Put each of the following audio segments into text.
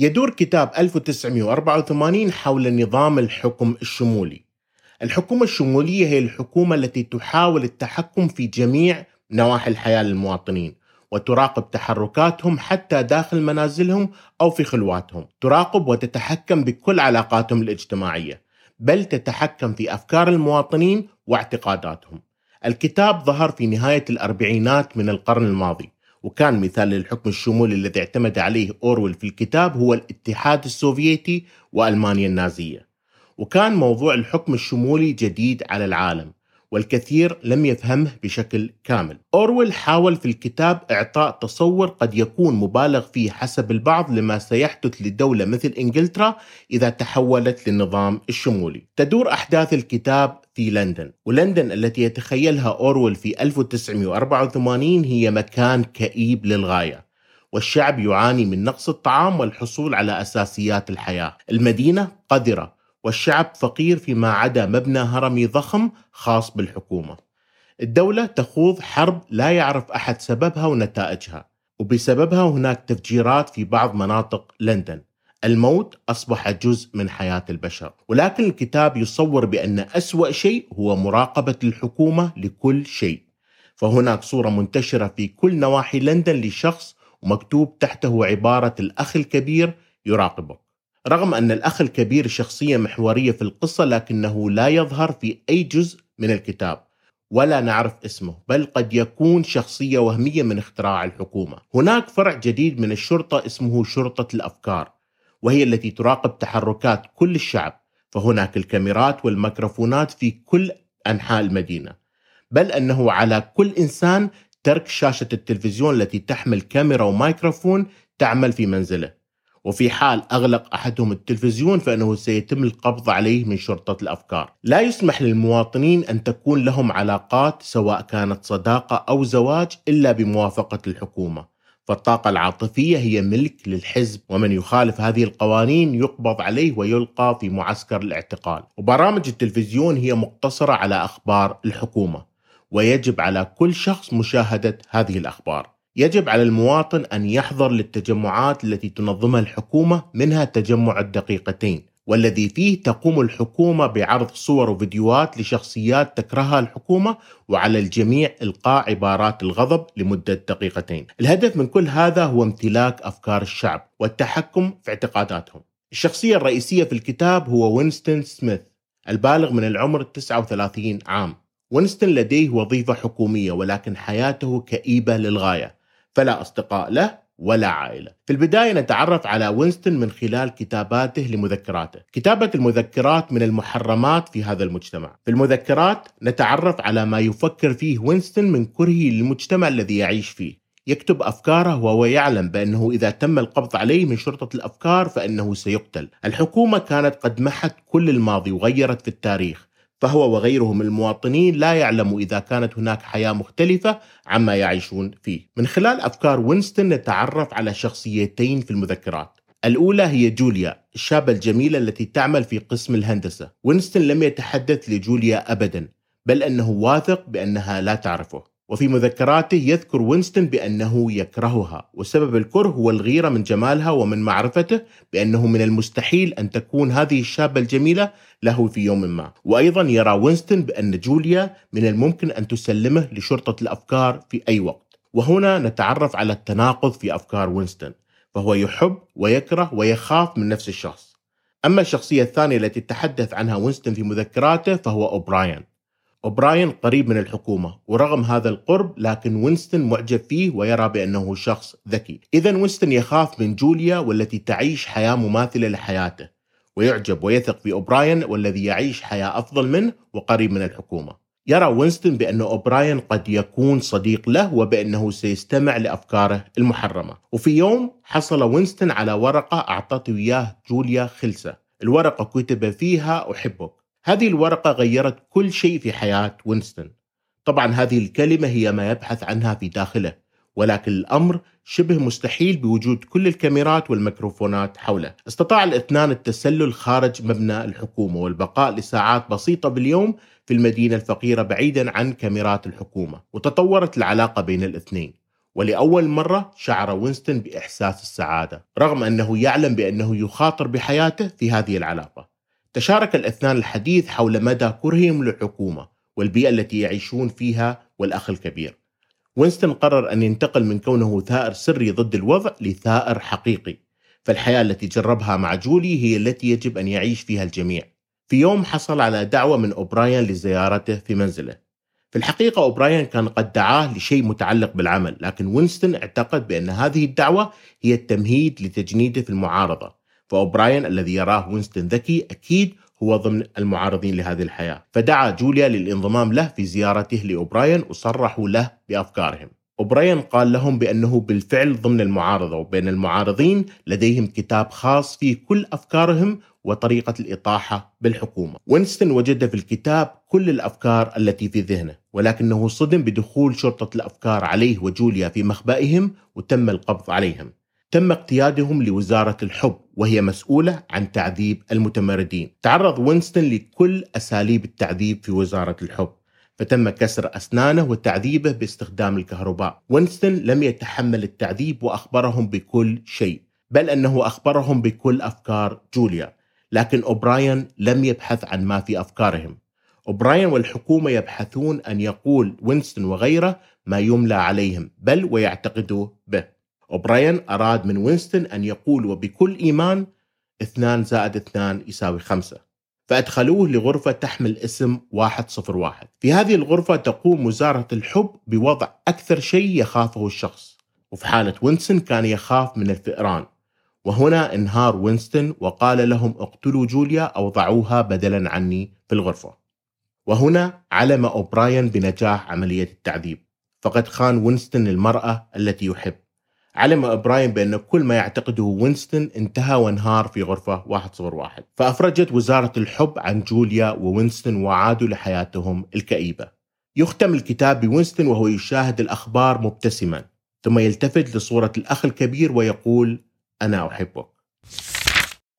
يدور كتاب 1984 حول نظام الحكم الشمولي. الحكومة الشمولية هي الحكومة التي تحاول التحكم في جميع نواحي الحياة للمواطنين وتراقب تحركاتهم حتى داخل منازلهم أو في خلواتهم. تراقب وتتحكم بكل علاقاتهم الاجتماعية بل تتحكم في أفكار المواطنين واعتقاداتهم. الكتاب ظهر في نهاية الأربعينات من القرن الماضي. وكان مثال للحكم الشمولي الذي اعتمد عليه أورويل في الكتاب هو الاتحاد السوفيتي وألمانيا النازية. وكان موضوع الحكم الشمولي جديد على العالم. والكثير لم يفهمه بشكل كامل. أورويل حاول في الكتاب إعطاء تصور قد يكون مبالغ فيه حسب البعض لما سيحدث لدولة مثل إنجلترا إذا تحولت للنظام الشمولي. تدور أحداث الكتاب في لندن، ولندن التي يتخيلها أورويل في 1984 هي مكان كئيب للغاية. والشعب يعاني من نقص الطعام والحصول على أساسيات الحياة. المدينة قذرة والشعب فقير فيما عدا مبنى هرمي ضخم خاص بالحكومة. الدولة تخوض حرب لا يعرف أحد سببها ونتائجها، وبسببها هناك تفجيرات في بعض مناطق لندن. الموت أصبح جزء من حياة البشر، ولكن الكتاب يصور بأن أسوأ شيء هو مراقبة الحكومة لكل شيء. فهناك صورة منتشرة في كل نواحي لندن لشخص ومكتوب تحته عبارة الأخ الكبير يراقبك. رغم أن الأخ الكبير شخصية محورية في القصة لكنه لا يظهر في أي جزء من الكتاب ولا نعرف اسمه بل قد يكون شخصية وهمية من اختراع الحكومة. هناك فرع جديد من الشرطة اسمه شرطة الأفكار وهي التي تراقب تحركات كل الشعب فهناك الكاميرات والميكروفونات في كل أنحاء المدينة. بل أنه على كل إنسان ترك شاشة التلفزيون التي تحمل كاميرا وميكروفون تعمل في منزله. وفي حال أغلق أحدهم التلفزيون فإنه سيتم القبض عليه من شرطة الأفكار. لا يسمح للمواطنين أن تكون لهم علاقات سواء كانت صداقة أو زواج إلا بموافقة الحكومة. فالطاقة العاطفية هي ملك للحزب ومن يخالف هذه القوانين يقبض عليه ويلقى في معسكر الاعتقال. وبرامج التلفزيون هي مقتصرة على أخبار الحكومة ويجب على كل شخص مشاهدة هذه الأخبار. يجب على المواطن أن يحضر للتجمعات التي تنظمها الحكومة منها تجمع الدقيقتين والذي فيه تقوم الحكومة بعرض صور وفيديوهات لشخصيات تكرهها الحكومة وعلى الجميع إلقاء عبارات الغضب لمدة دقيقتين. الهدف من كل هذا هو امتلاك أفكار الشعب والتحكم في اعتقاداتهم. الشخصية الرئيسية في الكتاب هو وينستون سميث البالغ من العمر 39 عام. وينستون لديه وظيفة حكومية ولكن حياته كئيبة للغاية. فلا أصدقاء له ولا عائلة. في البداية نتعرف على وينستون من خلال كتاباته لمذكراته. كتابة المذكرات من المحرمات في هذا المجتمع. في المذكرات نتعرف على ما يفكر فيه وينستون من كرهه للمجتمع الذي يعيش فيه. يكتب أفكاره وهو يعلم بأنه إذا تم القبض عليه من شرطة الأفكار فإنه سيقتل. الحكومة كانت قد محت كل الماضي وغيرت في التاريخ، فهو وغيره من المواطنين لا يعلم إذا كانت هناك حياة مختلفة عما يعيشون فيه. من خلال أفكار وينستون نتعرف على شخصيتين في المذكرات. الأولى هي جوليا الشابة الجميلة التي تعمل في قسم الهندسة. وينستون لم يتحدث لجوليا أبدا بل أنه واثق بأنها لا تعرفه. وفي مذكراته يذكر وينستون بأنه يكرهها وسبب الكره هو الغيرة من جمالها ومن معرفته بأنه من المستحيل أن تكون هذه الشابة الجميلة له في يوم ما. وأيضا يرى وينستون بأن جوليا من الممكن أن تسلمه لشرطة الأفكار في أي وقت. وهنا نتعرف على التناقض في أفكار وينستون فهو يحب ويكره ويخاف من نفس الشخص. أما الشخصية الثانية التي تحدث عنها وينستون في مذكراته فهو أوبراين. أوبراين قريب من الحكومة ورغم هذا القرب لكن وينستون معجب فيه ويرى بأنه شخص ذكي. إذا وينستون يخاف من جوليا والتي تعيش حياة مماثلة لحياته ويعجب ويثق في أوبراين والذي يعيش حياة أفضل منه وقريب من الحكومة. يرى وينستون بأن أوبراين قد يكون صديق له وبأنه سيستمع لأفكاره المحرمة. وفي يوم حصل وينستون على ورقة أعطته إياه جوليا خلسة. الورقة كتب فيها أحبك. هذه الورقة غيرت كل شيء في حياة وينستون. طبعا هذه الكلمة هي ما يبحث عنها في داخله ولكن الأمر شبه مستحيل بوجود كل الكاميرات والميكروفونات حوله. استطاع الاثنان التسلل خارج مبنى الحكومة والبقاء لساعات بسيطة باليوم في المدينة الفقيرة بعيدا عن كاميرات الحكومة. وتطورت العلاقة بين الاثنين ولأول مرة شعر وينستون بإحساس السعادة رغم أنه يعلم بأنه يخاطر بحياته في هذه العلاقة. تشارك الأثنان الحديث حول مدى كرههم للحكومة والبيئة التي يعيشون فيها والأخ الكبير. وينستون قرر أن ينتقل من كونه ثائر سري ضد الوضع لثائر حقيقي. فالحياة التي جربها مع جولي هي التي يجب أن يعيش فيها الجميع. في يوم حصل على دعوة من أوبراين لزيارته في منزله. في الحقيقة أوبراين كان قد دعاه لشيء متعلق بالعمل لكن وينستون اعتقد بأن هذه الدعوة هي التمهيد لتجنيده في المعارضة. فأوبراين الذي يراه وينستون ذكي أكيد هو ضمن المعارضين لهذه الحياة. فدعا جوليا للانضمام له في زيارته لأوبراين وصرحوا له بأفكارهم. أوبراين قال لهم بأنه بالفعل ضمن المعارضة وبين المعارضين لديهم كتاب خاص فيه كل أفكارهم وطريقة الإطاحة بالحكومة. وينستون وجد في الكتاب كل الأفكار التي في ذهنه ولكنه صدم بدخول شرطة الأفكار عليه وجوليا في مخبئهم وتم القبض عليهم. تم اقتيادهم لوزارة الحب وهي مسؤولة عن تعذيب المتمردين. تعرض وينستون لكل أساليب التعذيب في وزارة الحب فتم كسر أسنانه وتعذيبه باستخدام الكهرباء. وينستون لم يتحمل التعذيب وأخبرهم بكل شيء بل أنه أخبرهم بكل أفكار جوليا. لكن أوبراين لم يبحث عن ما في أفكارهم. أوبراين والحكومة يبحثون أن يقول وينستون وغيره ما يملى عليهم بل ويعتقدوا به. أوبراين أراد من وينستون أن يقول وبكل إيمان اثنان زائد اثنان يساوي خمسة فأدخلوه لغرفة تحمل اسم 101 في هذه الغرفة تقوم وزارة الحب بوضع أكثر شيء يخافه الشخص. وفي حالة وينستون كان يخاف من الفئران. وهنا انهار وينستون وقال لهم اقتلوا جوليا أو ضعوها بدلا عني في الغرفة. وهنا علم أوبراين بنجاح عملية التعذيب. فقد خان وينستون المرأة التي يحب. علم أوبراين بأن كل ما يعتقده وينستون انتهى وانهار في غرفة 101 فأفرجت وزارة الحب عن جوليا ووينستون وعادوا لحياتهم الكئيبة. يختم الكتاب بوينستون وهو يشاهد الأخبار مبتسما ثم يلتفت لصورة الأخ الكبير ويقول أنا أحبك.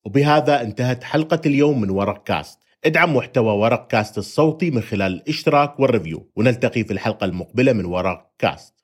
وبهذا انتهت حلقة اليوم من ورق كاست. ادعم محتوى ورق كاست الصوتي من خلال الاشتراك وال review. ونلتقي في الحلقة المقبلة من ورق كاست.